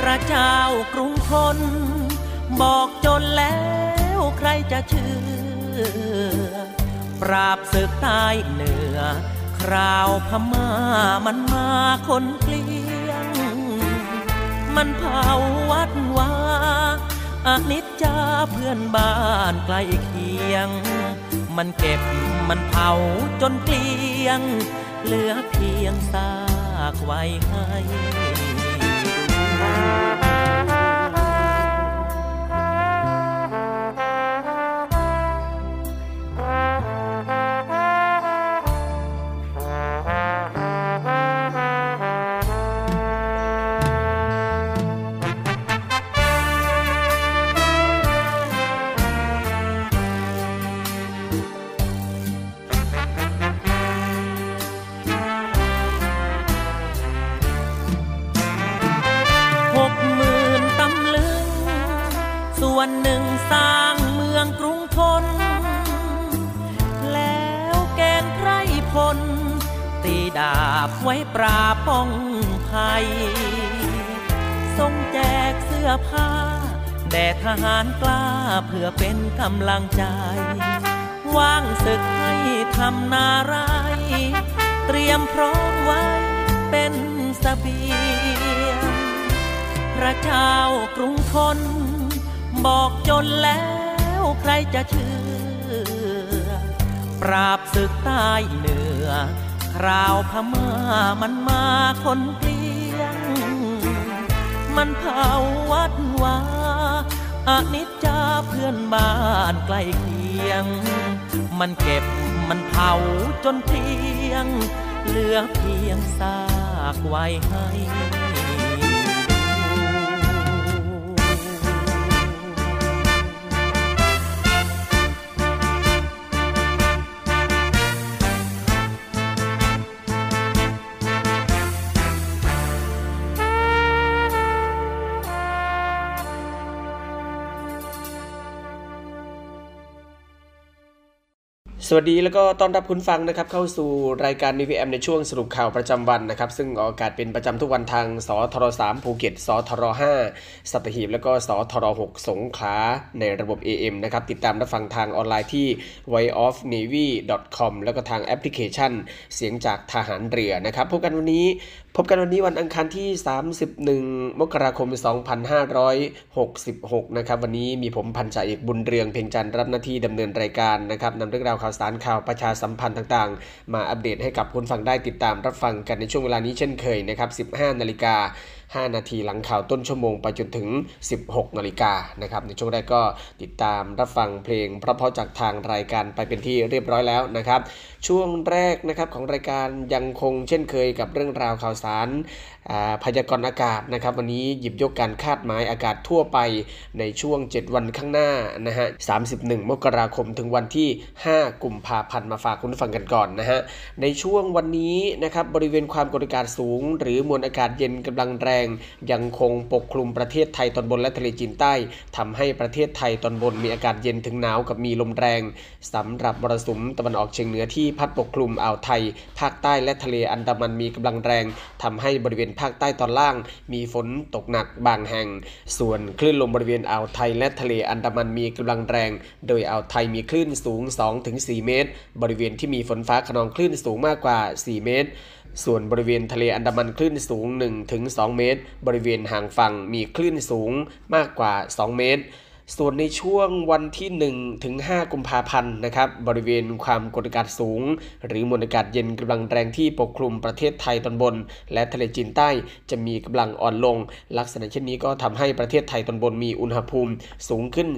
พระเจ้ากรุงทน บอกจนแล้วใครจะเชื่อ ปราบศึกใต้เหนือ คราวพม่ามันมาคนเกลี้ยง มันเผาวัดวาอานิจจาเพื่อนบ้านใกล้เคียง มันเก็บมันเผาจนเกลี้ยง เหลือเพียงซากไว้ให้ ทรงแจกเสื้อผ้า แด่ทหารกล้าเพื่อเป็นกำลังใจ ว่างศึกให้ทำนาไร เตรียมพร้อมไว้เป็นสเสบียง พระเจ้ากรุงทน บอกจนแล้วใครจะเชื่อ ปราบศึกใต้เหนือคราวพม่ามันมาคนเกลี มันเผาวัดวาอนิจจาเพื่อนบ้านใกล้เคียง มันเก็บมันเผาจนเพียง เหลือเพียงซากไว้ให้ สวัสดีแล้วก็ต้อนรับคุณผู้ฟังนะครับเข้าสู่รายการนีพีแอมในช่วงสรุปข่าวประจำวันนะครับ ซึ่งออกอากาศเป็นประจำทุกวันทางสทร3ภูเก็ตสทร5สัตหีบแล้วก็สทร6สงขลาในระบบ AM นะครับ ติดตามรับฟังทางออนไลน์ที่ voiceofnavy.com แล้วก็ทางแอปพลิเคชัน เสียงจากทหารเรือนะครับพบกันวันนี้พบกันวันนี้วันอังคารที่ 31 มกราคม 2566 นะครับ วันนี้มีผมพันจ่าเอกบุญเรืองเพ่งจันทร์รับหน้าที่ดำเนินรายการนะครับนำเรื่องราวข่าวสารข่าวประชาสัมพันธ์ต่างๆ มาอัปเดตให้กับคุณผู้ฟังได้ติดตามรับฟังกันในช่วงเวลานี้เช่นเคยนะครับ 15 นาฬิกา 5 นาทีหลังข่าวต้นชั่วโมงไปจนถึง 16 นาฬิกานะครับในช่วงแรกก็ติดตามรับฟังเพลงเพราะๆจากทางรายการไปเป็นที่เรียบร้อยแล้วนะครับ ช่วงแรกนะครับของรายการยังคงเช่นเคยกับเรื่องราวข่าวสารพยากรณ์อากาศนะครับ วันนี้หยิบยกการคาดหมายอากาศทั่วไปในช่วง 7 วันข้างหน้านะฮะ 31 มกราคมถึงวันที่ 5 กุมภาพันธ์มาฝากคุณฟังกันก่อนนะฮะ ในช่วงวันนี้นะครับบริเวณความกดอากาศสูง หรือมวลอากาศเย็นกำลังแรง ยังคงปกคลุมประเทศไทยตอนบนและทะเลจีนใต้ทำให้ประเทศไทยตอนบนมีอากาศเย็นถึงหนาวกับมีลมแรงสำหรับมรสุมตะวันออกเฉียงเหนือที่พัดปกคลุมอ่าวไทย ภาคใต้และทะเลอันดามันมีกำลังแรงทำให้บริเวณณภาคใต้ตอนล่าง มีฝนตกหนักบางแห่ง ส่วนคลื่นลมบริเวณอ่าวไทยและทะเลอันดามันมีกำลังแรง โดยอ่าวไทยมีคลื่นสูง 2-4 เมตร บริเวณที่มีฝนฟ้าขนองคลื่นสูงมากกว่า 4 เมตรส่วนบริเวณทะเลอันดามันคลื่นสูง 1-2 เมตร บริเวณห่างฝั่งมีคลื่นสูงมากกว่า 2 เมตร ส่วนในช่วงวันที่ 1 ถึง 5 กุมภาพันธ์นะครับ บริเวณความกดอากาศสูง หรือมวลอากาศเย็นกำลังแรงที่ปกคลุมประเทศไทยตอนบน และทะเลจีนใต้จะมีกำลังอ่อนลง ลักษณะเช่นนี้ก็ทำให้ประเทศไทยตอนบนมีอุณหภูมิสูงขึ้น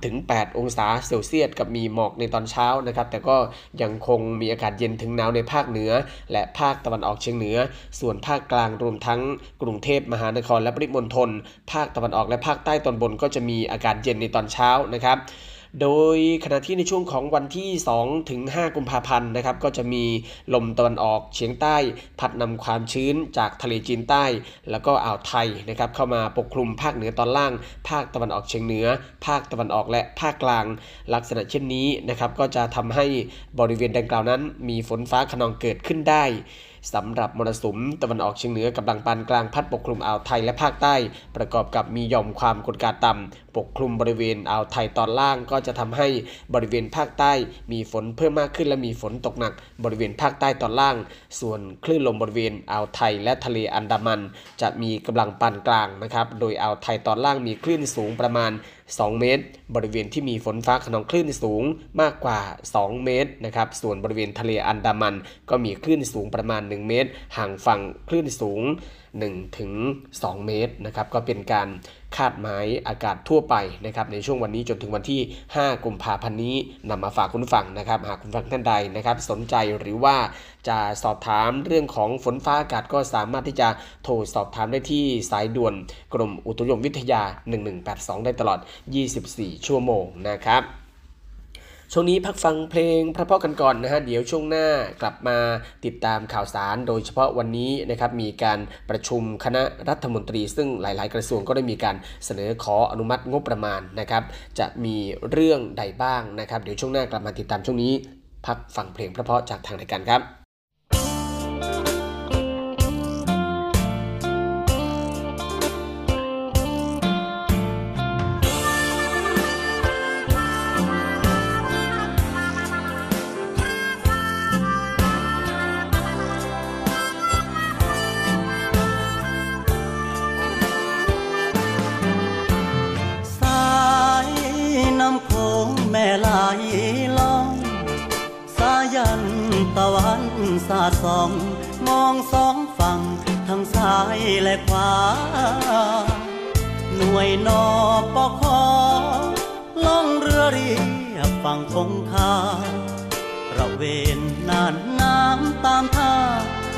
3-8 องศาเซลเซียสกับมีหมอกในตอนเช้านะครับ แต่ก็ยังคงมีอากาศเย็นถึงหนาวในภาคเหนือ และภาคตะวันออกเฉียงเหนือ ส่วนภาคกลางรวมทั้งกรุงเทพมหานครและปริมณฑลภาคตะวันออกและภาคใต้ตอนบนก็จะมีอากาศเย็นในตอนเช้านะครับ โดยขณะที่ในช่วงของวันที่ 2 ถึง 5 กุมภาพันธ์นะครับ ก็จะมีลมตะวันออกเฉียงใต้ พัดนำความชื้นจากทะเลจีนใต้ แล้วก็อ่าวไทยนะครับ เข้ามาปกคลุมภาคเหนือตอนล่าง ภาคตะวันออกเฉียงเหนือ ภาคตะวันออกและภาคกลาง ลักษณะเช่นนี้นะครับ ก็จะทำให้บริเวณดังกล่าวนั้น มีฝนฟ้าขนองเกิดขึ้นได้ สำหรับมรสุมตะวันออกเฉียงเหนือกำลังปานกลางพัดปกคลุมอ่าวไทยและภาคใต้ ประกอบกับมีหย่อมความกดอากาศต่ำปกคลุมบริเวณอ่าวไทยตอนล่างก็จะทำให้บริเวณภาคใต้ มีฝนเพิ่มมากขึ้นและมีฝนตกหนัก บริเวณภาคใต้ตอนล่าง ส่วนคลื่นลมบริเวณอ่าวไทยและทะเลอันดามัน จะมีกำลังปานกลางนะครับ โดยอ่าวไทยตอนล่างมีคลื่นสูงประมาณ2 เมตร บริเวณที่มีฝนฟ้าขนองคลื่นสูงมากกว่า 2 เมตรนะครับ ส่วนบริเวณทะเลอันดามัน ก็มีคลื่นสูงประมาณ 1 เมตร ห่างฝั่งคลื่นสูง 1ถึง2เมตรนะครับก็เป็นการคาดหมายอากาศทั่วไปนะครับในช่วงวันนี้จนถึงวันที่ 5 กุมภาพันธ์นี้นำมาฝากคุณฟังนะครับ หากคุณฟังท่านใดนะครับ สนใจหรือว่าจะสอบถามเรื่องของฝนฟ้าอากาศก็สามารถที่จะโทรสอบถามได้ที่สายด่วนกรมอุตุนิยมวิทยา 1182 ได้ตลอด 24 ชั่วโมงนะครับ ช่วงนี้พักฟังเพลงพระพ่อกันก่อนนะฮะเดี๋ยวช่วงหน้ากลับมาติดตามข่าวสาร โดยเฉพาะวันนี้นะครับมีการประชุมคณะรัฐมนตรี ซึ่งหลาย ๆ กระทรวงก็ได้มีการเสนอขออนุมัติงบประมาณนะครับ จะมีเรื่องใดบ้างนะครับ เดี๋ยวช่วงหน้ากลับมาติดตามช่วงนี้ พักฟังเพลงเพราะจากทางรายการครับ สาดส่อง มองสองฝั่งทั้งซ้ายและขวา หน่วยนอปอคอล่องเรือเรียบฝั่งคงคาระเวนน่านน้ำตามท่า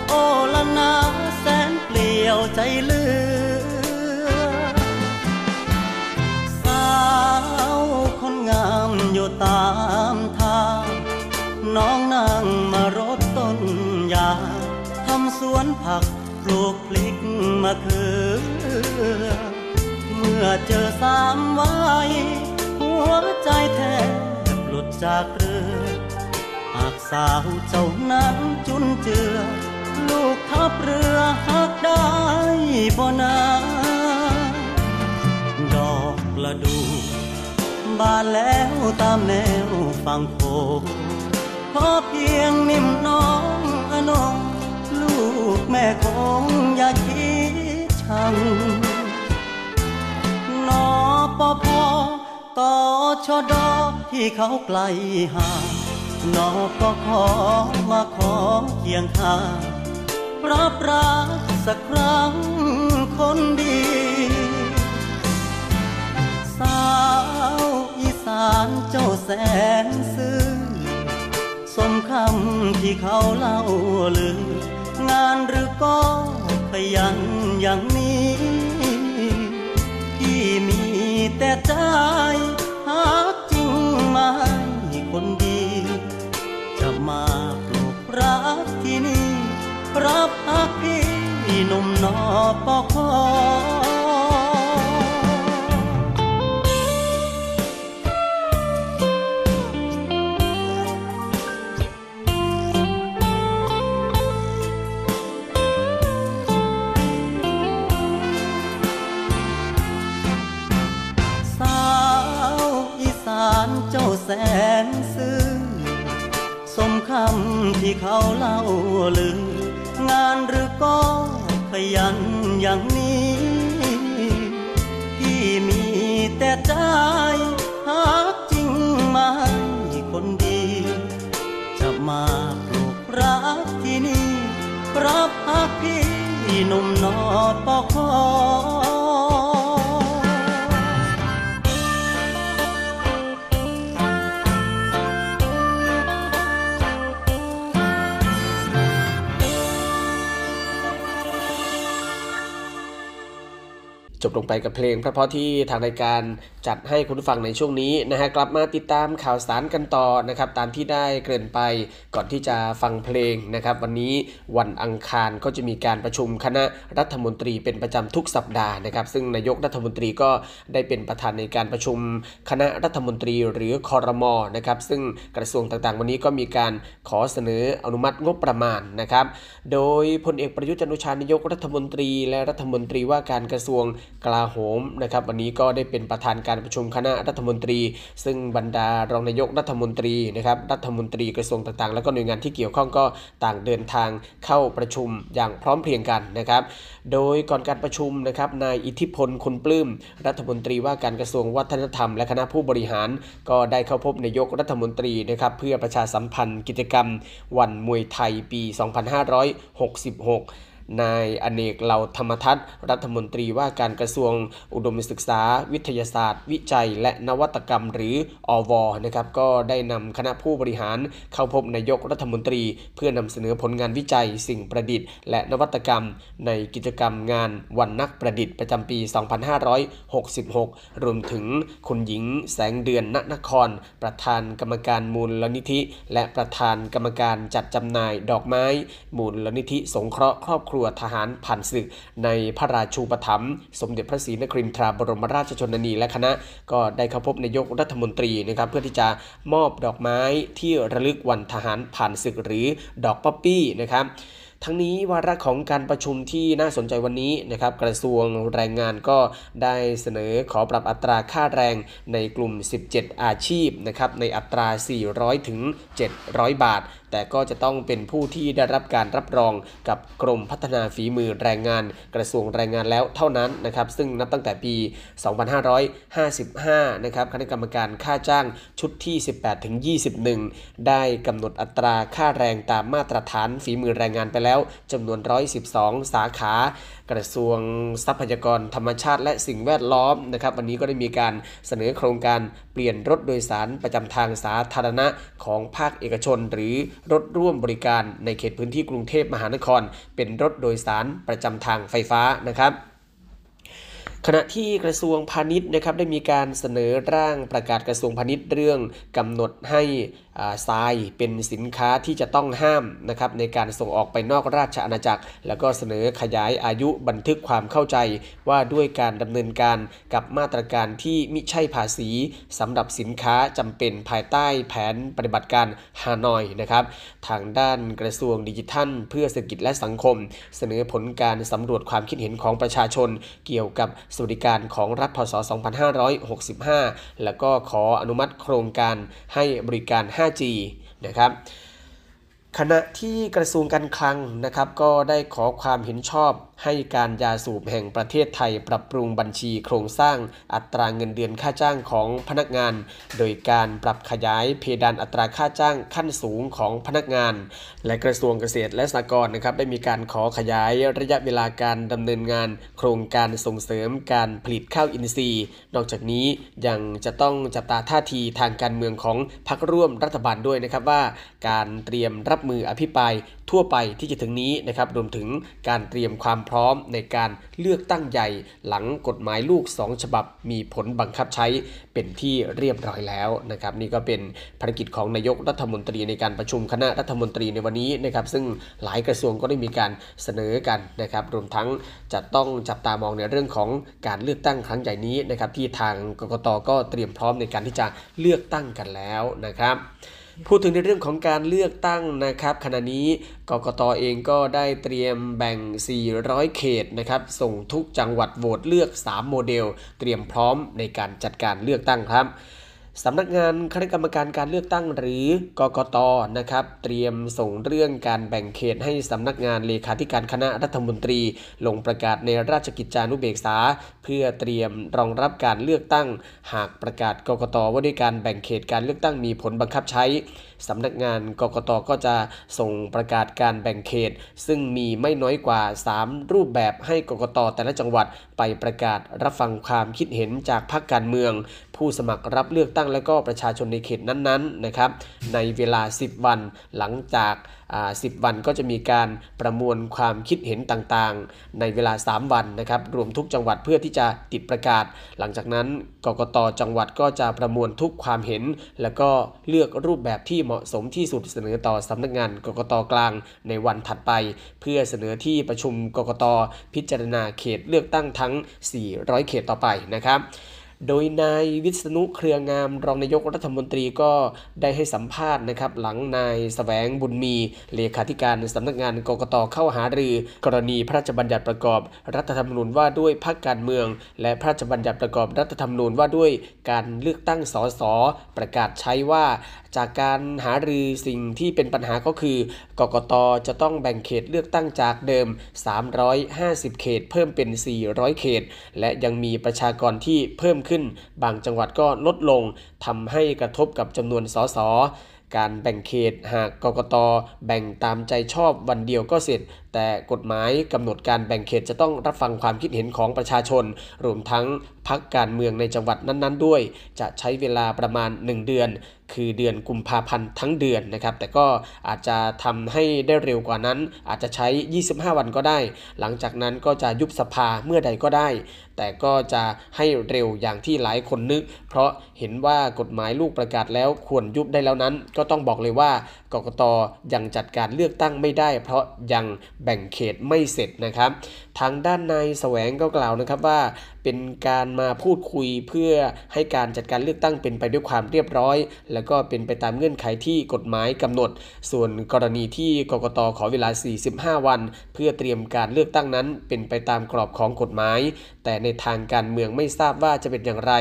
โอละนาแสนเปลี่ยวใจเลือสาวคนงามอยู่ตามทางน้องนั่งมารดต้นยาทำ สวนผักปลูกพลิกมะเขือ เมื่อเจอสามไว้หัวใจแทบหลุดจากเรือหากสาวเจ้านั้นจุนเจือ ลูกทับเรือหักได้บ่นาดอกละดูบานแล้วตามแนวฝั่งโขงขอเพียงนิ่มน้องอนง กแม่คงอย่าคิดชังนอปอพอต่อชอดอที่เขาไกลห่างนอก็ขอมาขอเคียงข้างรับรักสักครั้งคนดี สาวอีสานเจ้าแสนซื่อสมคำที่เขาเล่าลือ งานหรือก็ขยันอย่างนี้ที่มีแต่ใจหากจริงไม่คนดี จะมาปลูกรักที่นี่รับพักพี่หนุ่มนอปอคอ คำที่เขาเล่าลืองานหรือก็ขยันอย่างนี้ที่มีแต่ใจหากจริงไม่คนดี จะมาปลูกรักที่นี่รับหักพี่หนุ่มนอปอคอ จบลงไปกับเพลงเพราะๆที่ทางรายการ จัดให้คุณฟังในช่วงนี้นะฮะกลับมาติดตามข่าวสารกันต่อนะครับตามที่ได้เกริ่นไปก่อนที่จะฟังเพลงนะครับวันนี้วันอังคารก็จะมีการประชุมคณะรัฐมนตรีเป็นประจำทุกสัปดาห์นะครับซึ่งนายกรัฐมนตรีก็ได้เป็นประธานในการประชุมคณะรัฐมนตรีหรือคอรมอนะครับซึ่งกระทรวงต่างๆ วันนี้ก็มีการขอเสนออนุมัติงบประมาณนะครับโดยพลเอกประยุทธ์จันทร์โอชานายกรัฐมนตรี และรัฐมนตรีว่าการกระทรวงกลาโหมนะครับวันนี้ก็ได้เป็นประธานการประชุมคณะรัฐมนตรี ซึ่งบรรดารองนายกรัฐมนตรีนะครับรัฐมนตรีกระทรวงต่างๆ แล้วก็หน่วยงานที่เกี่ยวข้องก็ต่างเดินทางเข้าประชุมอย่างพร้อมเพรียงกันนะครับ โดยก่อนการประชุมนะครับนายอิทธิพลคุณปลื้มรัฐมนตรีว่าการกระทรวงวัฒนธรรม และคณะผู้บริหาร ก็ได้เข้าพบนายกรัฐมนตรีนะครับเพื่อประชาสัมพันธ์กิจกรรม วันมวยไทยปี 2566 นายอเนกเหล่าธรรมทัศน์รัฐมนตรีว่าการกระทรวงอุดมศึกษา วิทยาศาสตร์ วิจัย และนวัตกรรมหรืออวนะครับก็ได้นำคณะผู้บริหารเข้าพบนายกรัฐมนตรี เพื่อนำเสนอผลงานวิจัย สิ่งประดิษฐ์ และนวัตกรรม ในกิจกรรมงานวันนักประดิษฐ์ประจำปี 2566 รวมถึงคุณหญิงแสงเดือนณนคร ประธานกรรมการมูลนิธิ และประธานกรรมการจัดจำหน่ายดอกไม้ มูลนิธิสงเคราะห์ครอบครัวรัฐทหารผ่านศึก ในพระราชูปถัมภ์สมเด็จพระศรีนครินทราบรมราชชนนีและคณะ ก็ได้เข้าพบนายกรัฐมนตรีนะครับเพื่อที่จะมอบดอกไม้ที่ระลึกวันทหารผ่านศึกหรือดอกป๊อปปี้นะครับทั้งนี้วาระของการประชุมที่น่าสนใจวันนี้นะครับกระทรวงแรงงานก็ได้เสนอขอปรับอัตราค่าแรงในกลุ่ม 17 อาชีพนะครับในอัตรา 400 ถึง 700 บาทแต่ก็จะต้องเป็นผู้ที่ได้รับการรับรองกับกรมพัฒนาฝีมือแรงงาน กระทรวงแรงงานแล้วเท่านั้นนะครับซึ่งนับตั้งแต่ปี 2555 นะครับคณะกรรมการค่าจ้างชุดที่ 18ถึง21 ได้กำหนดอัตราค่าแรงตามมาตรฐานฝีมือแรงงานไปแล้วจำนวน 112 สาขา กระทรวงทรัพยากรธรรมชาติและสิ่งแวดล้อมนะครับวันนี้ก็ได้มีการเสนอโครงการเปลี่ยนรถโดยสารประจำทางสาธารณะของภาคเอกชน หรือรถร่วมบริการในเขตพื้นที่กรุงเทพมหานคร เป็นรถโดยสารประจำทางไฟฟ้านะครับขณะที่กระทรวงพาณิชย์นะครับได้มีการเสนอร่างประกาศกระทรวงพาณิชย์เรื่องกำหนดให้ ทรายเป็นสินค้าที่จะต้องห้ามนะครับในการส่งออกไปนอกราชอาณาจักร แล้วก็เสนอขยายอายุบันทึกความเข้าใจว่าด้วยการดำเนินการกับมาตรการที่มิใช่ภาษีสำหรับสินค้าจำเป็นภายใต้แผนปฏิบัติการฮานอยนะครับทางด้านกระทรวงดิจิทัล เพื่อเศรษฐกิจและสังคม เสนอผลการสำรวจความคิดเห็นของประชาชน เกี่ยวกับสวัสดิการของรัฐพศ 2565 แล้วก็ขออนุมัติโครงการให้บริการ 5 5G นะครับขณะที่กระทรวงการคลังนะครับก็ได้ขอความเห็นชอบให้การยาสูบแห่งประเทศไทยปรับปรุงบัญชีโครงสร้างอัตราเงินเดือนค่าจ้างของพนักงาน โดยการปรับขยายเพดานอัตราค่าจ้างขั้นสูงของพนักงาน และกระทรวงเกษตรและสหกรณ์นะครับได้มีการขอขยายระยะเวลาการดำเนินงาน โครงการส่งเสริมการผลิตข้าวอินทรีย์ นอกจากนี้ยังจะต้องจับตาท่าทีทางการเมืองของพรรคร่วมรัฐบาลด้วยนะครับว่า การเตรียมรับมืออภิปราย ทั่วไปที่จะถึงนี้นะครับรวมถึงการเตรียมความพร้อมในการเลือกตั้งใหญ่หลังกฎหมายลูก 2 ฉบับมีผลบังคับใช้เป็นที่เรียบร้อยแล้วนะครับนี่ก็เป็นภารกิจของนายกรัฐมนตรีในการประชุมคณะรัฐมนตรีในวันนี้นะครับซึ่งหลายกระทรวงก็ได้มีการเสนอกันนะครับรวมทั้งจะต้องจับตามองในเรื่องของการเลือกตั้งครั้งใหญ่นี้นะครับที่ทางกกตก็เตรียมพร้อมในการที่จะเลือกตั้งกันแล้วนะครับ พูดถึงในเรื่องของการเลือกตั้งนะครับ ขณะนี้กกตเองก็ได้เตรียมแบ่ง 400 เขตนะครับ ส่งทุกจังหวัดโหวตเลือก 3 โมเดล เตรียมพร้อมในการจัดการเลือกตั้งครับ สำนักงานคณะกรรมการการเลือกตั้งหรือกกตนะครับ เตรียมส่งเรื่องการแบ่งเขตให้สำนักงานเลขาธิการคณะรัฐมนตรี ลงประกาศในราชกิจจานุเบกษา เพื่อเตรียมรองรับการเลือกตั้ง หากประกาศกกตว่าด้วยการแบ่งเขตการเลือกตั้งมีผลบังคับใช้สำนักงานกกตก็จะส่งประกาศการแบ่งเขต ซึ่งมีไม่น้อยกว่า 3 รูปแบบให้กกตแต่ละจังหวัดไปประกาศรับฟังความคิดเห็นจากพรรคการเมือง ผู้สมัครรับเลือกตั้งและก็ประชาชนในเขตนั้นๆนะครับในเวลา 10 วันหลังจาก 10 วันก็จะมีการประมวลความคิดเห็นต่างๆ ในเวลา 3 วันนะครับ รวมทุกจังหวัดเพื่อที่จะติดประกาศ หลังจากนั้นกกตจังหวัดก็จะประมวลทุกความเห็น แล้วก็เลือกรูปแบบที่เหมาะสมที่สุดเสนอต่อสำนักงานกกตกลางในวันถัดไป เพื่อเสนอที่ประชุมกกตพิจารณาเขตเลือกตั้งทั้ง 400 เขตต่อไปนะครับ โดยนายวิษณุเครืองามรองนายกรัฐมนตรีก็ได้ให้สัมภาษณ์นะครับหลังนายสแสวงบุญมีเลขาธิการสำนักงานกกตเข้าหารือ กรณีพระราชบัญญัติประกอบ รัฐธรรมนูญว่าด้วยพรรคการเมือง และพระราชบัญญัติประกอบรัฐธรรมนูญว่าด้วยการเลือกตั้งสสประกาศใช้ว่า จากการหารือสิ่งที่เป็นปัญหาก็คือกกตจะต้องแบ่งเขตเลือกตั้งจากเดิม 350 เขต เพิ่มเป็น 400 เขต และยังมีประชากรที่เพิ่มขึ้น บางจังหวัดก็ลดลงทำให้กระทบกับจำนวนสสการแบ่งเขตหากกกตแบ่งตามใจชอบวันเดียวก็เสร็จ แต่กฎหมายกำหนดการแบ่งเขตจะต้องรับฟังความคิดเห็นของประชาชน รวมทั้งพักการเมืองในจังหวัดนั้น ๆ ด้วย จะใช้เวลาประมาณ 1 เดือน คือเดือนกุมภาพันธ์ทั้งเดือนนะครับ แต่ก็อาจจะทำให้ได้เร็วกว่านั้น อาจจะใช้ 25 วันก็ได้ หลังจากนั้นก็จะยุบสภาเมื่อใดก็ได้ แต่ก็จะให้เร็วอย่างที่หลายคนนึก เพราะเห็นว่ากฎหมายลูกประกาศแล้วควรยุบได้แล้วนั้น ก็ต้องบอกเลยว่ากกตยังจัดการเลือกตั้งไม่ได้ เพราะยังแบ่งเขตไม่เสร็จนะครับ ทางด้านนายแสวงก็กล่าวนะครับว่า เป็นการมาพูดคุยเพื่อให้การจัดการเลือกตั้งเป็นไปด้วยความเรียบร้อย แล้วก็เป็นไปตามเงื่อนไขที่กฎหมายกำหนด ส่วนกรณีที่กกตขอเวลา 45 วัน เพื่อเตรียมการเลือกตั้งนั้น เป็นไปตามกรอบของกฎหมาย แต่ในทางการเมืองไม่ทราบว่าจะเป็นอย่างไร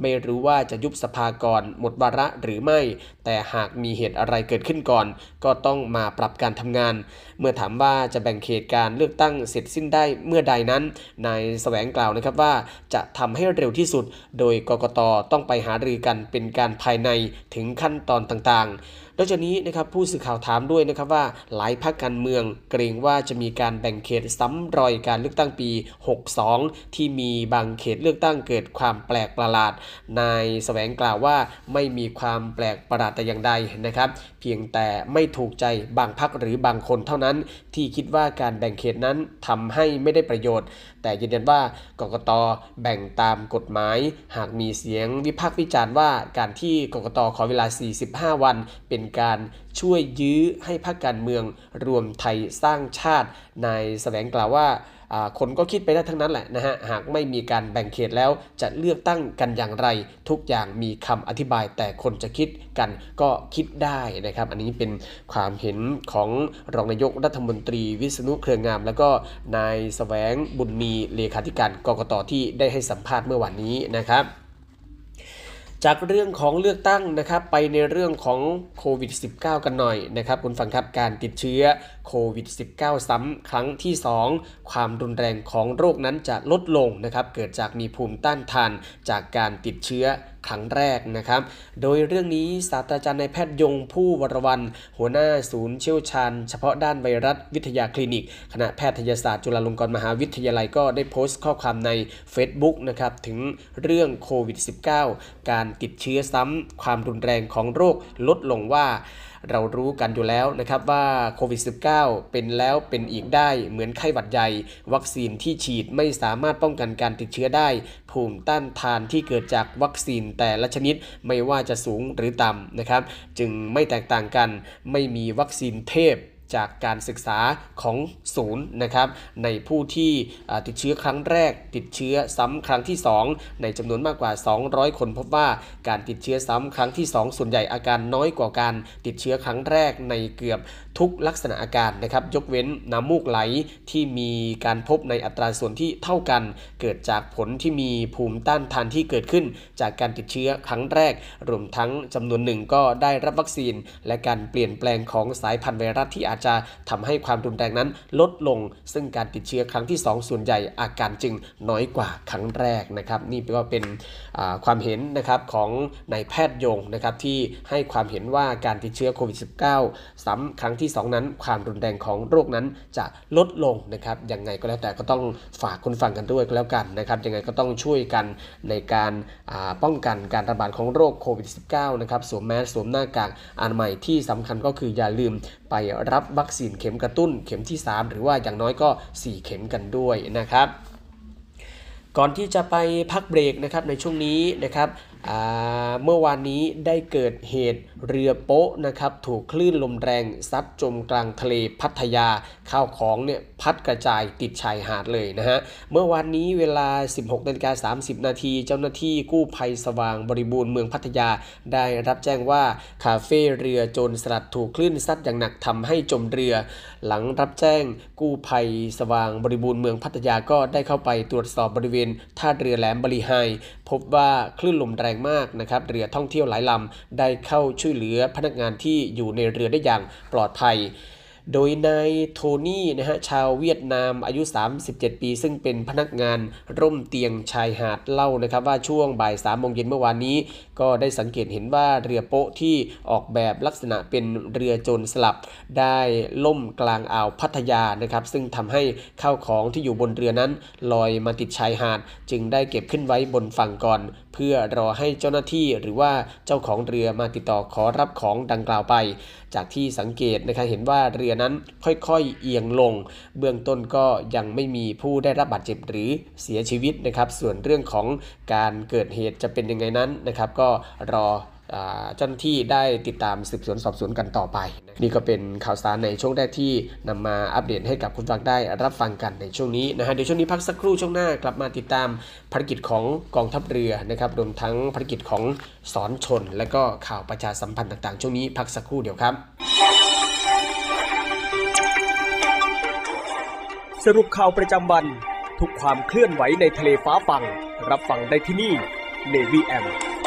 ไม่รู้ว่าจะยุบสภาก่อนหมดวาระหรือไม่ แต่หากมีเหตุอะไรเกิดขึ้นก่อน ก็ต้องมาปรับการทำงานเมื่อถามว่าจะแบ่งเขตการเลือกตั้งเสร็จสิ้นได้เมื่อใดนั้น นายแสวงกล่าวนะครับว่าจะทำให้เร็วที่สุด โดยกกตต้องไปหารือกันเป็นการภายในถึงขั้นตอนต่างๆนอกจากนี้นะครับผู้สื่อข่าวถามด้วยนะครับว่าหลายพรรคการเมืองเกรงว่าจะมีการแบ่งเขตซ้ำรอยการเลือกตั้งปี 62 ที่มีบางเขตเลือกตั้งเกิดความแปลกประหลาด นายแสวงกล่าวว่าไม่มีความแปลกประหลาดแต่อย่างใดนะครับ พียงแต่ไม่ถูกใจบางพรรคหรือบางคนเท่านั้น ที่คิดว่าการแบ่งเขตนั้นทำให้ไม่ได้ประโยชน์ แต่ยืนยันว่ากกตแบ่งตามกฎหมาย หากมีเสียงวิพากษ์วิจารณ์ว่าการที่กกตขอเวลา 45 วัน เป็นการช่วยยื้อให้พรรคการเมืองรวมไทยสร้างชาตินายแสวงกล่าวว่า คนก็คิดไปได้ทั้งนั้นแหละนะฮะหากไม่มีการแบ่งเขตแล้วจะเลือกตั้งกันอย่างไร ทุกอย่างมีคำอธิบาย แต่คนจะคิดกันก็คิดได้นะครับ อันนี้เป็นความเห็นของรองนายกรัฐมนตรีวิษณุเครืองาม แล้วก็นายสแสวงบุญมีเลขาธิการกรกตที่ได้ให้สัมภาษณ์เมื่อวานนี้นะครับจากเรื่องของเลือกตั้งนะครับไปในเรื่องของโควิด -19 กันหน่อยนะครับคุณฟังครับการติดเชื้อ โควิด -19 ซ้ำครั้งที่ 2 ความรุนแรงของโรคนั้นจะลดลงนะครับเกิดจากมีภูมิต้านทานจากการติดเชื้อครั้งแรกนะครับ โดยเรื่องนี้ศาสตราจารย์นายแพทย์ยงผู้วรวัน หัวหน้าศูนย์เชี่ยวชาญ เฉพาะด้านไวรัสวิทยาคลินิก คณะแพทยศาสตร์จุฬาลงกรณ์มหาวิทยาลัยก็ได้โพสต์ข้อความใน Facebook นะครับถึงเรื่องโควิด -19 การติดเชื้อซ้ำความรุนแรงของโรคลดลงว่า เรารู้กันอยู่แล้วนะครับว่าโควิด -19 เป็นแล้วเป็นอีกได้เหมือนไข้หวัดใหญ่วัคซีนที่ฉีดไม่สามารถป้องกันการติดเชื้อได้ ภูมิต้านทานที่เกิดจากวัคซีนแต่ละชนิดไม่ว่าจะสูงหรือต่ำนะครับ จึงไม่แตกต่างกันไม่มีวัคซีนเทพ จากการศึกษาของศูนย์นะครับในผู้ที่ติดเชื้อครั้งแรก ติดเชื้อซ้ำครั้งที่ 2 ในจำนวนมากกว่า 200 คนพบว่าการติดเชื้อซ้ำครั้งที่ 2 ส่วนใหญ่อาการน้อยกว่าการติดเชื้อครั้งแรกในเกือบทุกลักษณะอาการนะครับยกเว้นน้ำมูกไหลที่มีการพบในอัตราส่วนที่เท่ากัน เกิดจากผลที่มีภูมิต้านทานที่เกิดขึ้น จากการติดเชื้อครั้งแรก รวมทั้งจำนวนหนึ่งก็ได้รับวัคซีน และการเปลี่ยนแปลงของสายพันธุ์ไวรัสที่อาจจะทำให้ความรุนแรงนั้นลดลง ซึ่งการติดเชื้อครั้งที่ 2 ส่วนใหญ่อาการจึงน้อยกว่าครั้งแรกนะครับ นี่ก็เป็นความเห็นนะครับของนายแพทย์ยงนะครับที่ให้ความเห็นว่าการติดเชื้อโควิด -19 ซ้ำครั้งที่ 2 นั้น ความรุนแรงของโรคนั้นจะลดลงนะครับยังไงก็แล้วแต่ก็ต้องฝากคุณฟังกันด้วยก็แล้วกันนะครับยังไงก็ต้องช่วยกันในการป้องกันการระบาดของโรคโควิด -19 นะครับสวมแมสสวมหน้ากากอนามัยที่สำคัญก็คืออย่าลืมไปรับวัคซีนเข็มกระตุ้นเข็มที่ 3 หรือว่าอย่างน้อยก็ 4 เข็มกันด้วยนะครับ ก่อนที่จะไปพักเบรกนะครับในช่วงนี้นะครับ เมื่อวานนี้ได้เกิดเหตุเรือโป๊ะนะครับถูกคลื่นลมแรงซัดจมกลางทะเลพัทยาข้าวของเนี่ยพัดกระจายติดชายหาดเลยนะฮะเมื่อวานนี้เวลา 16นาฬิกา30 นาทีเจ้าหน้าที่กู้ภัยสว่างบริบูรณ์เมืองพัทยา ได้รับแจ้งว่าคาเฟ่เรือโจรสลัดถูกคลื่นซัดอย่างหนักทำให้จมเรือ หลังรับแจ้งกู้ภัยสว่างบริบูรณ์เมืองพัทยาก็ได้เข้าไปตรวจสอบบริเวณท่าเรือแหลมบริไฮพบว่าคลื่นลมแรงมากนะครับเรือท่องเที่ยวหลายลำได้เข้าช่วยเหลือพนักงานที่อยู่ในเรือได้อย่างปลอดภัยโดยนายโทนี่นะฮะชาวเวียดนามอายุ 37 ปี ซึ่งเป็นพนักงานร่มเตียงชายหาดเล่านะครับว่าช่วงบ่าย3โมงเย็นเมื่อวานนี้ก็ได้สังเกตเห็นว่าเรือโป๊ะที่ออกแบบลักษณะเป็นเรือโจรสลับได้ล่มกลางอ่าวพัทยานะครับ ซึ่งทำให้ข้าวของที่อยู่บนเรือนั้นลอยมาติดชายหาด จึงได้เก็บขึ้นไว้บนฝั่งก่อน เพื่อรอให้เจ้าหน้าที่หรือว่าเจ้าของเรือมาติดต่อขอรับของดังกล่าวไป จากที่สังเกตนะครับเห็นว่าเรือนั้นค่อยๆเอียงลง เบื้องต้นก็ยังไม่มีผู้ได้รับบาดเจ็บหรือเสียชีวิตนะครับ ส่วนเรื่องของการเกิดเหตุจะเป็นยังไงนั้นนะครับก็รอเจ้าหน้าที่ได้ติดตามสืบสวนสอบสวนกันต่อไป นี่ก็เป็นข่าวสารในช่วงแรกที่นำมาอัปเดตให้กับคุณฟังได้รับฟังกันในช่วงนี้นะฮะเดี๋ยวช่วงนี้พักสักครู่ช่วงหน้ากลับมาติดตามภารกิจของกองทัพเรือนะครับรวมทั้งภารกิจของสอนชน และก็ข่าวประชาสัมพันธ์ต่างๆ ช่วงนี้พักสักครู่เดียวครับ สรุปข่าวประจำวัน ทุกความเคลื่อนไหวในทะเลฟ้าฟัง รับฟังได้ที่นี่ Navy M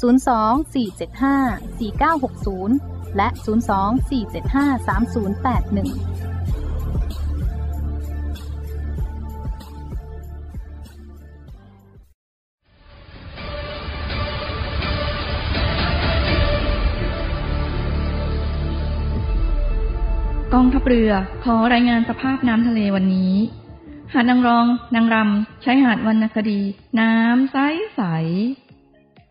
02-475-4960 และ 02-475-3081กองทัพเรือขอรายงานสภาพน้ำทะเลวันนี้ หาดนางรอง นางรำใช้หาดวรรณคดี น้ำใสใส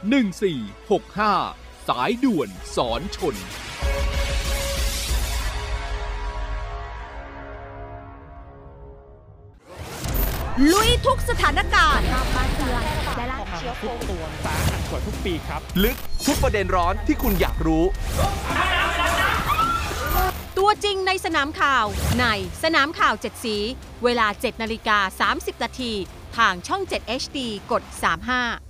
1465 สายด่วนสอนชน ลุยทุกสถานการณ์ทุกตัวสาหัสกว่าทุกปีครับ ลึกทุกประเด็นร้อนที่คุณอยากรู้ ตัวจริงในสนามข่าวในสนามข่าว 7 สี เวลา 7 นาฬิกา 30 นาที ทางช่อง 7 HD กด 35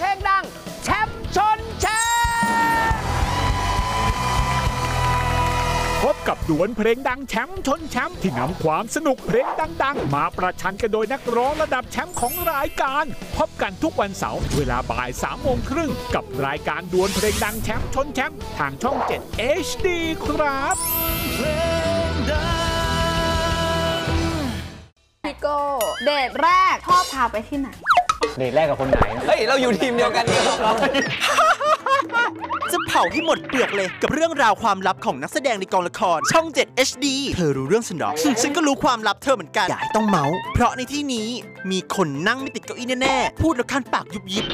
กับดวลเพลงดังแชมป์ชนแชมป์ที่นำความสนุกเพลงดัง ๆ มาประชันกันโดยนักร้องระดับแชมป์ของรายการ พบกันทุกวันเสาร์เวลาบ่าย3ามโมงครึ่งกับรายการดวลเพลงดังแชมป์ชนแชมป์ทางช่อง 7 HD ครับพี่โก้เดทแรกชอบพาไปที่ไหน เดทแรกกับคนไหน เฮ้ย เราอยู่ทีมเดียวกันนี่ จะเผาให้หมดเปลือกเลยกับเรื่องราวความลับของนักแสดงในกองละคร ช่อง 7 HD เธอรู้เรื่องฉันหรอ ฉันก็รู้ความลับเธอเหมือนกัน อย่าให้ต้องเมาส์เพราะในที่นี้มีคนนั่งไม่ติดเก้าอี้แน่ๆ พูดแล้วคันปากยุบยิบ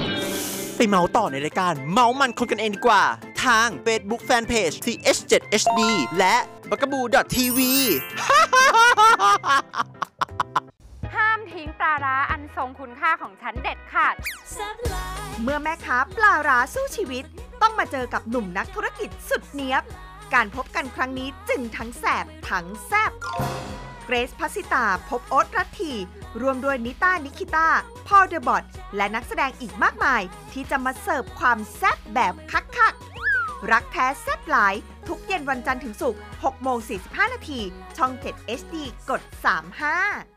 ไปเมาส์ต่อในรายการ เมาส์มันคนกันเองดีกว่า ทาง Facebook Fanpage TH7HD และ b a g a b o o TV ห้ามทิ้งปลาร้าอันทรงคุณค่าของฉันเด็ดขาด เมื่อแม่ค้าปลาร้าสู้ชีวิต ต้องมาเจอกับหนุ่มนักธุรกิจสุดเนี้ยบ การพบกันครั้งนี้จึงทั้งแสบทั้งแซบเกรซพัสิตาพบโอ๊ตรัตทีรวมด้วยนิต้านิคิต้าพอลเดอะบอทและนักแสดงอีกมากมาย ที่จะมาเสิร์ฟความแซบแบบคักๆรักแท้แซบหลาย ทุกเย็นวันจันทร์ถึงศุกร์6โมง45 นาที ช่อง 7 HD กด 35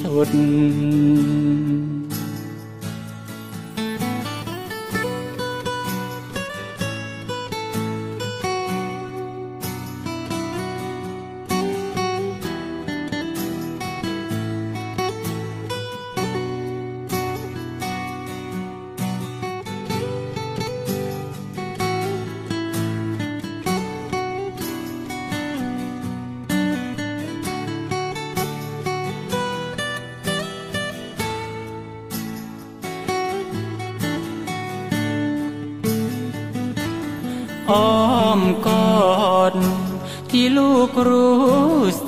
សុទ្ធ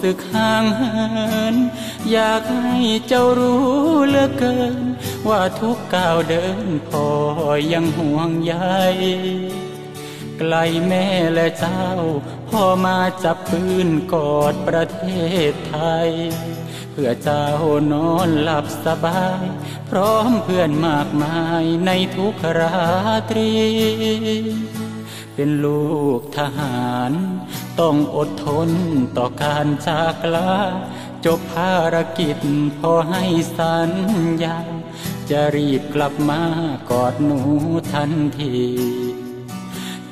สึกห่างเหิน อยากให้เจ้ารู้เหลือเกิน ว่าทุกก้าวเดินพ่อยังห่วงใยไกลแม่และเจ้าพ่อมาจับปืนกอดประเทศไทย เพื่อเจ้านอนหลับสบาย พร้อมเพื่อนมากมายในทุกราตรี เป็นลูกทหาร ต้องอดทนต่อการจากลาจบภารกิจพอให้สัญญา จะรีบกลับมากอดหนูทันที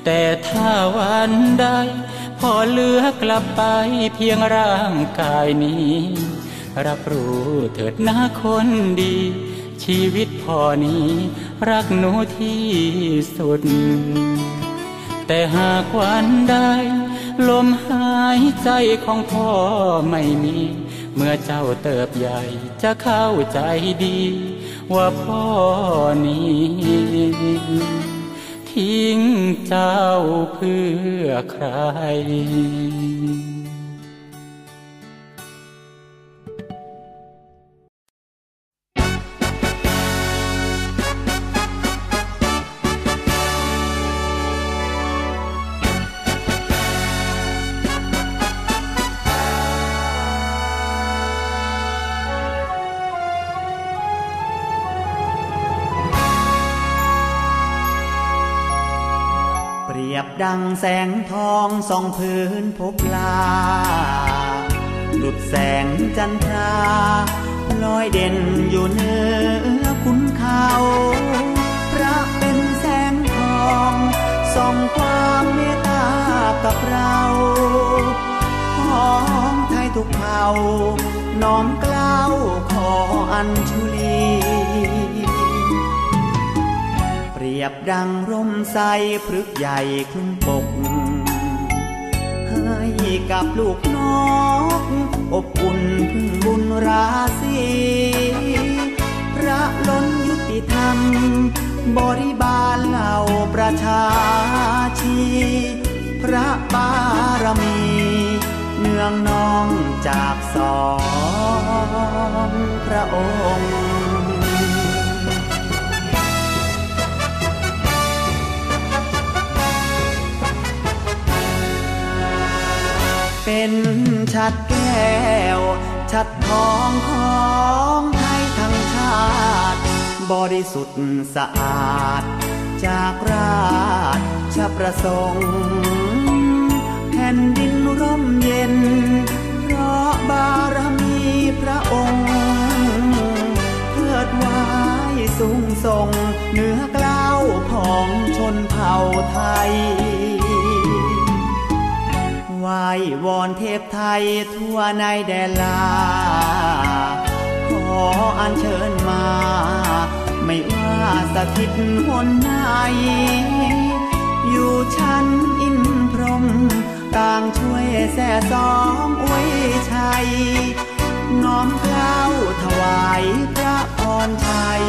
แต่ถ้าวันใดพอเลือกลับไปเพียงร่างกายนี้ รับรู้เถิดนะคนดี ชีวิตพอนี้ รักหนูที่สุด แต่หากวันใด ลมหายใจของพ่อไม่มี เมื่อเจ้าเติบใหญ่จะเข้าใจดี ว่าพ่อนี้ทิ้งเจ้าเพื่อใคร ดังแสงทองส่องพื้นพบลาหลุดแสงจันทราลอยเด่นอยู่เหนือคุณเขาพระเป็นแสงทองส่องความเมตตากับเราของไทยทุกเผ่าน้อมกล้าวขออัญชุลี รียบดังร่มใสพฤกใหญ่คลุมปก ให้กับลูกนก อบอุ่นพึ่งบุญราศีพระล้นยุติธรรม บริบาลเหล่าประชาชี พระบารมี เนืองนองจากสองพระองค์ ชัดแก้ว ชัดทองของไทยทั้งชาติ บริสุทธิ์สะอาด จากราชประสงค์แผ่นดินร่มเย็น เพราะบารมีพระองค์เทิดไว้สูงส่งเหนือกล้าวของชนเผ่าไทย ไหววอนเทพไทยทั่วในแดนลา ขออัญเชิญมา ไม่ว่าสถิตหนไหนอยู่ชั้นอินพรหมต่างช่วยแส่สองอวยชัย น้อมเกล้าถวายพระพรชัย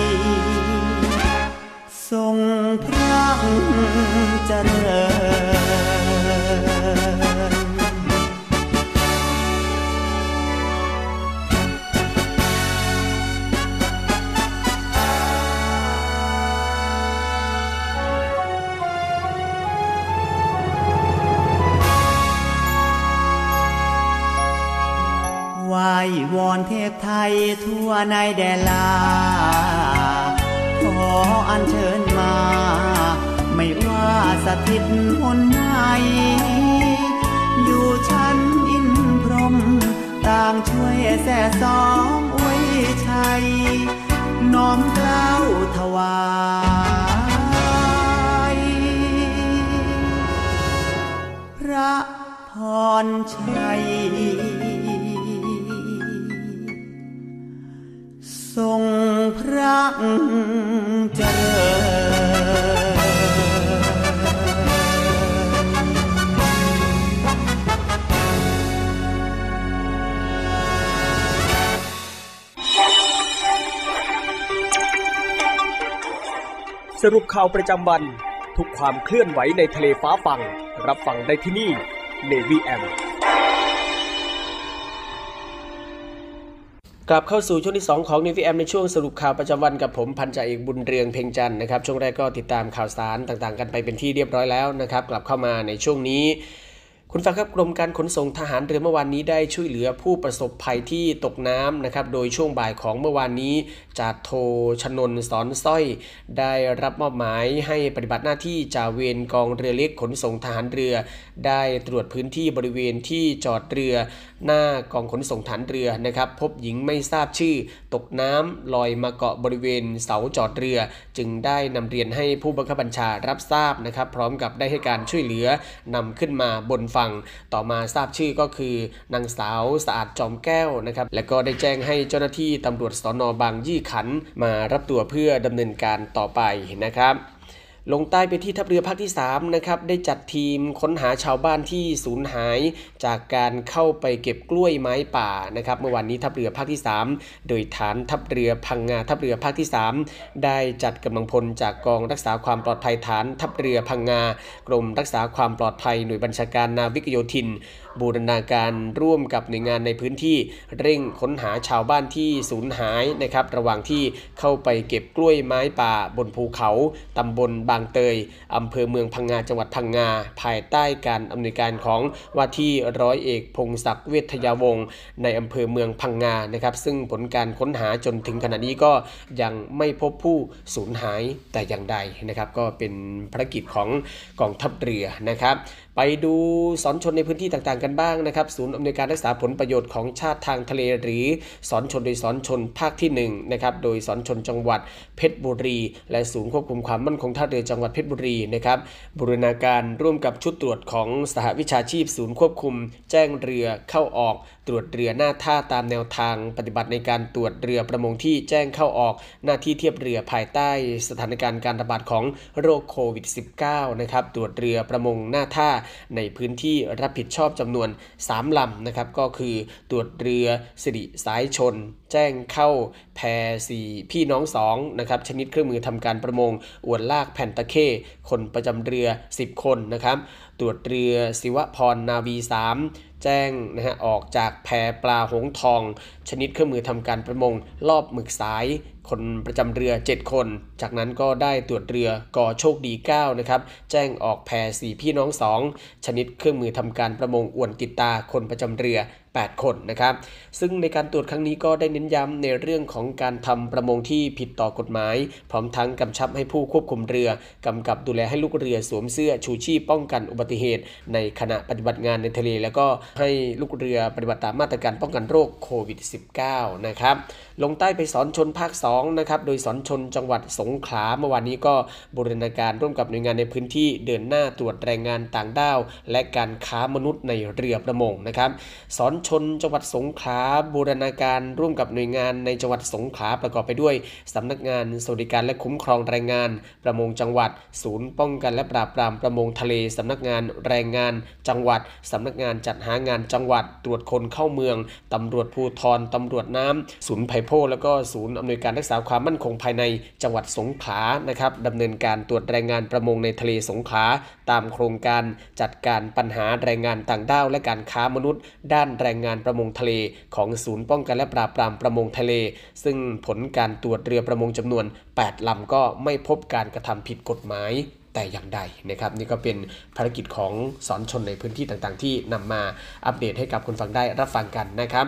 ทรงพระเจริญ ว้วอนเทพไทยทั่วในแดนลา ขออัญเชิญมา ไม่ว่าสถิตหนไหนอยู่ชั้นอินพรหมต่างช่วยแส่สองอวยชัย น้อมเกล้าวถวายพระพรชัย ทรงพระเจริญสรุปข่าวประจำวัน ทุกความเคลื่อนไหวในทะเลฟ้าฟัง รับฟังได้ที่นี่ Navy M กลับเข้าสู่ช่วงที่ 2 ของ n ี v แอมในช่วงสรุปข่าวประจำวันกับผมพันจ่าเอกบุญเรืองเพ่งจันทร์นะครับช่วงแรกก็ติดตามข่าวสารต่างๆ กันไปเป็นที่เรียบร้อยแล้วนะครับ กลับเข้ามาในช่วงนี้ คุณฟังครับกรมการขนส่งทหารเรือเมื่อวานนี้ได้ช่วยเหลือผู้ประสบภัยที่ตกน้ำนะครับ โดยช่วงบ่ายของเมื่อวานนี้จ่าโทชนนสอนสร้อย ได้รับมอบหมายให้ปฏิบัติหน้าที่จ่าเวรกองเรือเล็กขนส่งทหารเรือ ได้ตรวจพื้นที่บริเวณที่จอดเรือ หน้ากองขนส่งฐานเรือนะครับ พบหญิงไม่ทราบชื่อ ตกน้ำลอยมาเกาะบริเวณเสาจอดเรือ จึงได้นำเรียนให้ผู้บังคับบัญชารับทราบนะครับ พร้อมกับได้ให้การช่วยเหลือนำขึ้นมาบนฝั่ง ต่อมาทราบชื่อก็คือนางสาวสะอาดจอมแก้วนะครับ และก็ได้แจ้งให้เจ้าหน้าที่ตำรวจสนบางยี่ขัน มารับตัวเพื่อดำเนินการต่อไปนะครับ ลงใต้ไปที่ทัพเรือภาคที่3นะครับได้จัดทีมค้นหาชาวบ้านที่สูญหายจากการเข้าไปเก็บกล้วยไม้ป่านะครับเมื่อวานนี้ทัพเรือภาคที่ 3 โดยฐานทัพเรือพังงาทัพเรือภาคที่ 3 ได้จัดกำลังพลจากกองรักษาความปลอดภัยฐานทัพเรือพังงากรมรักษาความปลอดภัยหน่วยบัญชาการนาวิกโยธิน บูรณาการร่วมกับหน่วยงานในพื้นที่เร่งค้นหาชาวบ้านที่สูญหายนะครับระหว่างที่เข้าไปเก็บกล้วยไม้ป่าบนภูเขาตำบลบางเตยอำเภอเมืองพังงาจังหวัดพังงา ภายใต้การอำนวยการของว่าที่ร้อยเอกพงศักดิ์เวทยาวงศ์ในอำเภอเมืองพังงานะครับซึ่งผลการค้นหาจนถึงขณะนี้ก็ยังไม่พบผู้สูญหายแต่อย่างใดนะครับก็เป็นภารกิจของกองทัพเรือนะครับ ไปดูสอนชนในพื้นที่ต่างๆกันบ้างนะครับ ศูนย์อำนวยการรักษาผลประโยชน์ของชาติทางทะเล หรือสอนชนโดยสอนชนภาคที่1นะครับโดยสอนชนจังหวัดเพชรบุรี และศูนย์ควบคุมความมั่นคงท่าเรือจังหวัดเพชรบุรีนะครับบูรณาการร่วมกับชุดตรวจของสหวิชาชีพ ศูนย์ควบคุม แจ้งเรือเข้าออก ตรวจเรือหน้าท่าตามแนวทางปฏิบัติในการตรวจเรือประมงที่แจ้งเข้าออกหน้าที่เทียบเรือภายใต้สถานการณ์การระบาดของโรคโควิด -19 นะครับตรวจเรือประมงหน้าท่าในพื้นที่รับผิดชอบจำนวน 3ลำนะครับก็คือตรวจเรือสิริสายชน แจ้งเข้าแพสีพี่น้องสองนะครับชนิดเครื่องมือทำการประมงอวนลากแผ่นตะเข้คนประจำเรือ 10 คนนะครับตรวจเรือศิวพรนาวี 3 แจ้งนะฮะออกจากแพปลาหงทอง ชนิดเครื่องมือทำการประมงรอบหมึกสาย คนประจำเรือ 7 คน จากนั้นก็ได้ตรวจเรือกอโชคดี 9 นะครับ แจ้งออกแพสีพี่น้อง 2 ชนิดเครื่องมือทำการประมงอวนติดตาคนประจำเรือ 8 คนนะครับ ซึ่งในการตรวจครั้งนี้ก็ได้เน้นย้ำในเรื่องของการทำประมงที่ผิดต่อกฎหมาย พร้อมทั้งกำชับให้ผู้ควบคุมเรือกำกับดูแลให้ลูกเรือสวมเสื้อชูชีพป้องกันอุบัติเหตุ ในขณะปฏิบัติงานในทะเล แล้วก็ให้ลูกเรือปฏิบัติตามมาตรการป้องกันโรคโควิด -19 นะครับลงใต้ไปสอนชนภาค2นะครับโดยสอนชนจังหวัดสงขลาเมื่อวานนี้ก็บูรณาการร่วมกับหน่วยงานในพื้นที่เดินหน้าตรวจแรงงานต่างด้าว และการค้ามนุษย์ในเรือประมงนะครับสอนชนจังหวัดสงขลาบูรณาการร่วมกับหน่วยงานในจังหวัดสงขลาประกอบไปด้วย สำนักงานสวัสดิการและคุ้มครองแรงงาน ประมงจังหวัด ศูนย์ป้องกันและปราบปรามประมงทะเล สำนักงานแรงงาน จังหวัด สำนักงานจัดหางานจังหวัด ตรวจคนเข้าเมือง ตำรวจภูธรตำรวจน้ำศูนย์ไผ่โพแล้วก็ศูนย์อำนวยการรักษาความมั่นคงภายในจังหวัดสงขลานะครับดำเนินการตรวจแรงงานประมงในทะเลสงขลาตามโครงการจัดการปัญหาแรงงานต่างด้าวและการค้ามนุษย์ ด้านแรงงานประมงทะเลของศูนย์ป้องกันและปราบปรามประมงทะเล ซึ่งผลการตรวจเรือประมงจำนวน 8ลำก็ไม่พบการกระทำผิดกฎหมายแต่อย่างใดนะครับ นี่ก็เป็นภารกิจของสอนชนในพื้นที่ต่างๆ ที่นำมาอัปเดตให้กับคุณฟังได้รับฟังกันนะครับ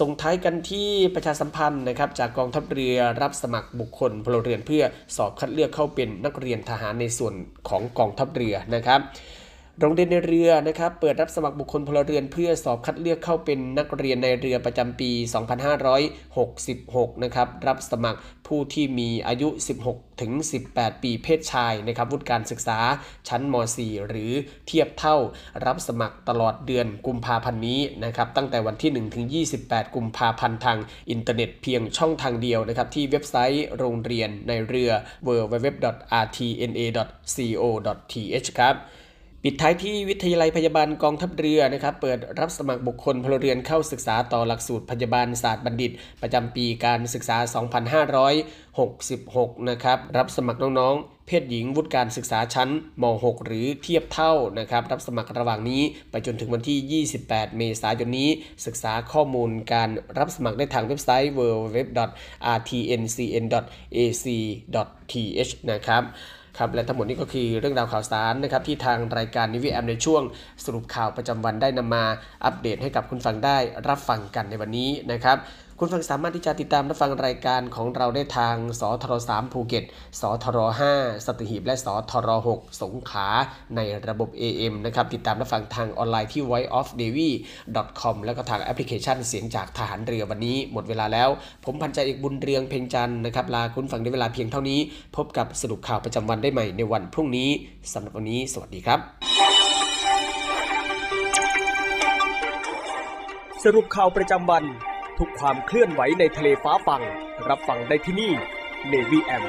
ส่งท้ายกันที่ประชาสัมพันธ์นะครับจากกองทัพเรือรับสมัครบุคคลพลเรือนเพื่อสอบคัดเลือกเข้าเป็นนักเรียนทหารในส่วนของกองทัพเรือนะครับ โรงเรียนในเรือนะครับเปิดรับสมัครบุคคลพลเรือนเพื่อสอบคัดเลือกเข้าเป็นนักเรียนในเรือประจำปี 2566 นะครับรับสมัครผู้ที่มีอายุ 16 ถึง 18 ปีเพศชายนะครับวุฒิการศึกษาชั้นม .4 หรือเทียบเท่ารับสมัครตลอดเดือนกุมภาพันธ์นี้นะครับตั้งแต่วันที่ 1 ถึง 28 กุมภาพันธ์ทางอินเทอร์เน็ตเพียงช่องทางเดียวนะครับที่เว็บไซต์โรงเรียนนายเรือ www.rtna.co.th ครับ ปิดท้ายที่วิทยาลัยพยาบาลกองทัพเรือนะครับเปิดรับสมัครบุคคลพลเรือนเข้าศึกษาต่อหลักสูตรพยาบาลศาสตร์บัณฑิต ประจำปีการศึกษา 2566 นะครับรับสมัครน้องๆ เพศหญิงวุฒิการศึกษาชั้นม .6 หรือเทียบเท่านะครับรับสมัครระหว่างนี้ไปจนถึงวันที่ 28 เมษายนนี้ ศึกษาข้อมูลการรับสมัครได้ทางเว็บไซต์ www.rtncn.ac.th นะครับ ครับและทั้งหมดนี้ก็คือเรื่องราวข่าวสารนะครับที่ทางรายการนิวิแอมในช่วงสรุปข่าวประจำวันได้นำมาอัปเดตให้กับคุณผู้ฟังได้รับฟังกันในวันนี้นะครับ คุณผู้ฟังสามารถที่จะติดตามรับฟังรายการของเราได้ทาง สทร3ภูเก็ต สทร5สัตหีบ และสทร6สงขลาในระบบ AM นะครับ ติดตามรับฟังทางออนไลน์ที่ voiceofnavy.com แล้วก็ทางแอปพลิเคชันเสียงจากทหารเรือวันนี้ หมดเวลาแล้ว ผมพันจ่าเอกบุญเรืองเพ่งจันทร์นะครับ ลาคุณผู้ฟังในเวลาเพียงเท่านี้ พบกับสรุปข่าวประจำวันได้ใหม่ในวันพรุ่งนี้สำหรับวันนี้สวัสดีครับสรุปข่าวประจำวัน ทุกความเคลื่อนไหวในทะเลฟ้าฟัง รับฟังได้ที่นี่ Navy M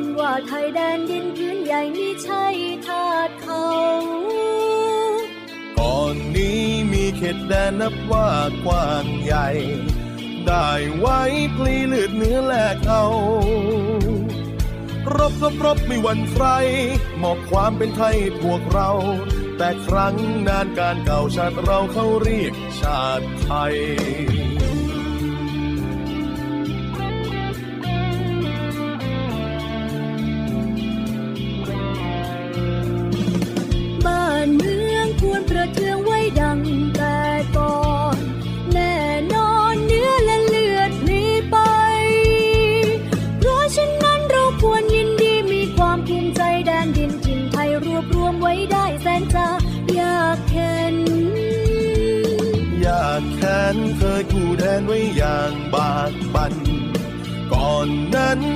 นว่าไทยแดนดินพื้นใหญ่มิใช่ทาสเขา ก่อนนี้มีเขตแดนนับว่ากว้างใหญ่ ได้ไว้พลีเลือดเนื้อแลกเอารบรบรบไม่หวั่นใครมอบความเป็นไทยพวกเรา แต่ครั้งนานการเก่าชาติเราเขาเรียกชาติไทย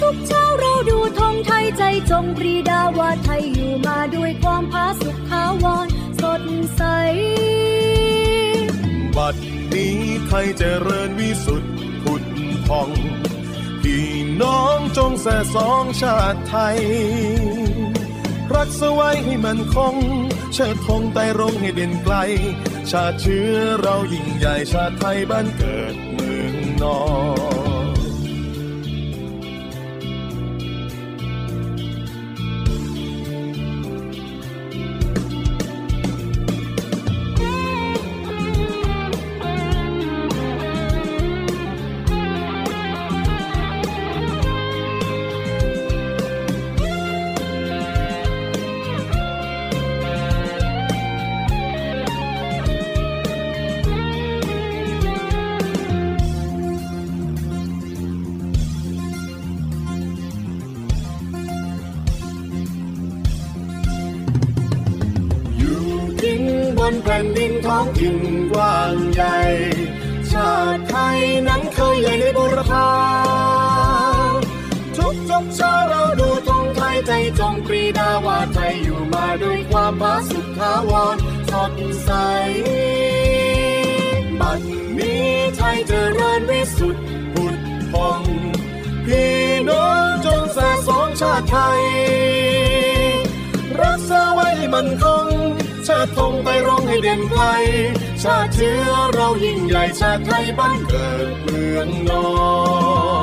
ทุกเช้าเราดูธงไทยใจจงปรีดาว่าไทยอยู่มาด้วยความพาสุขขาวรสดใส บัดนี้ไทยเจริญวิสุทธิ์ผุดพอง พี่น้องจงแส่สองชาติไทย รักสไว้ให้มันคง เชิดธงไต่รงให้เด่นไกล ชาติเชื้อเรายิ่งใหญ่ชาติไทยบ้านเกิดเมืองนอนาวาทยอยู่มาด้วยความผาสุกทาวรสดใสบัดนี้ไทยเจริญวิสุทธิ์พุทธพงพี่น้องจงสะสงชาติไทย รักษาไว้มันคง ชาติธงไปร้องให้เด่นไกล ชาติเชื้อเรายิ่งใหญ่ชาติไทยบ้านเกิดเมืองนอน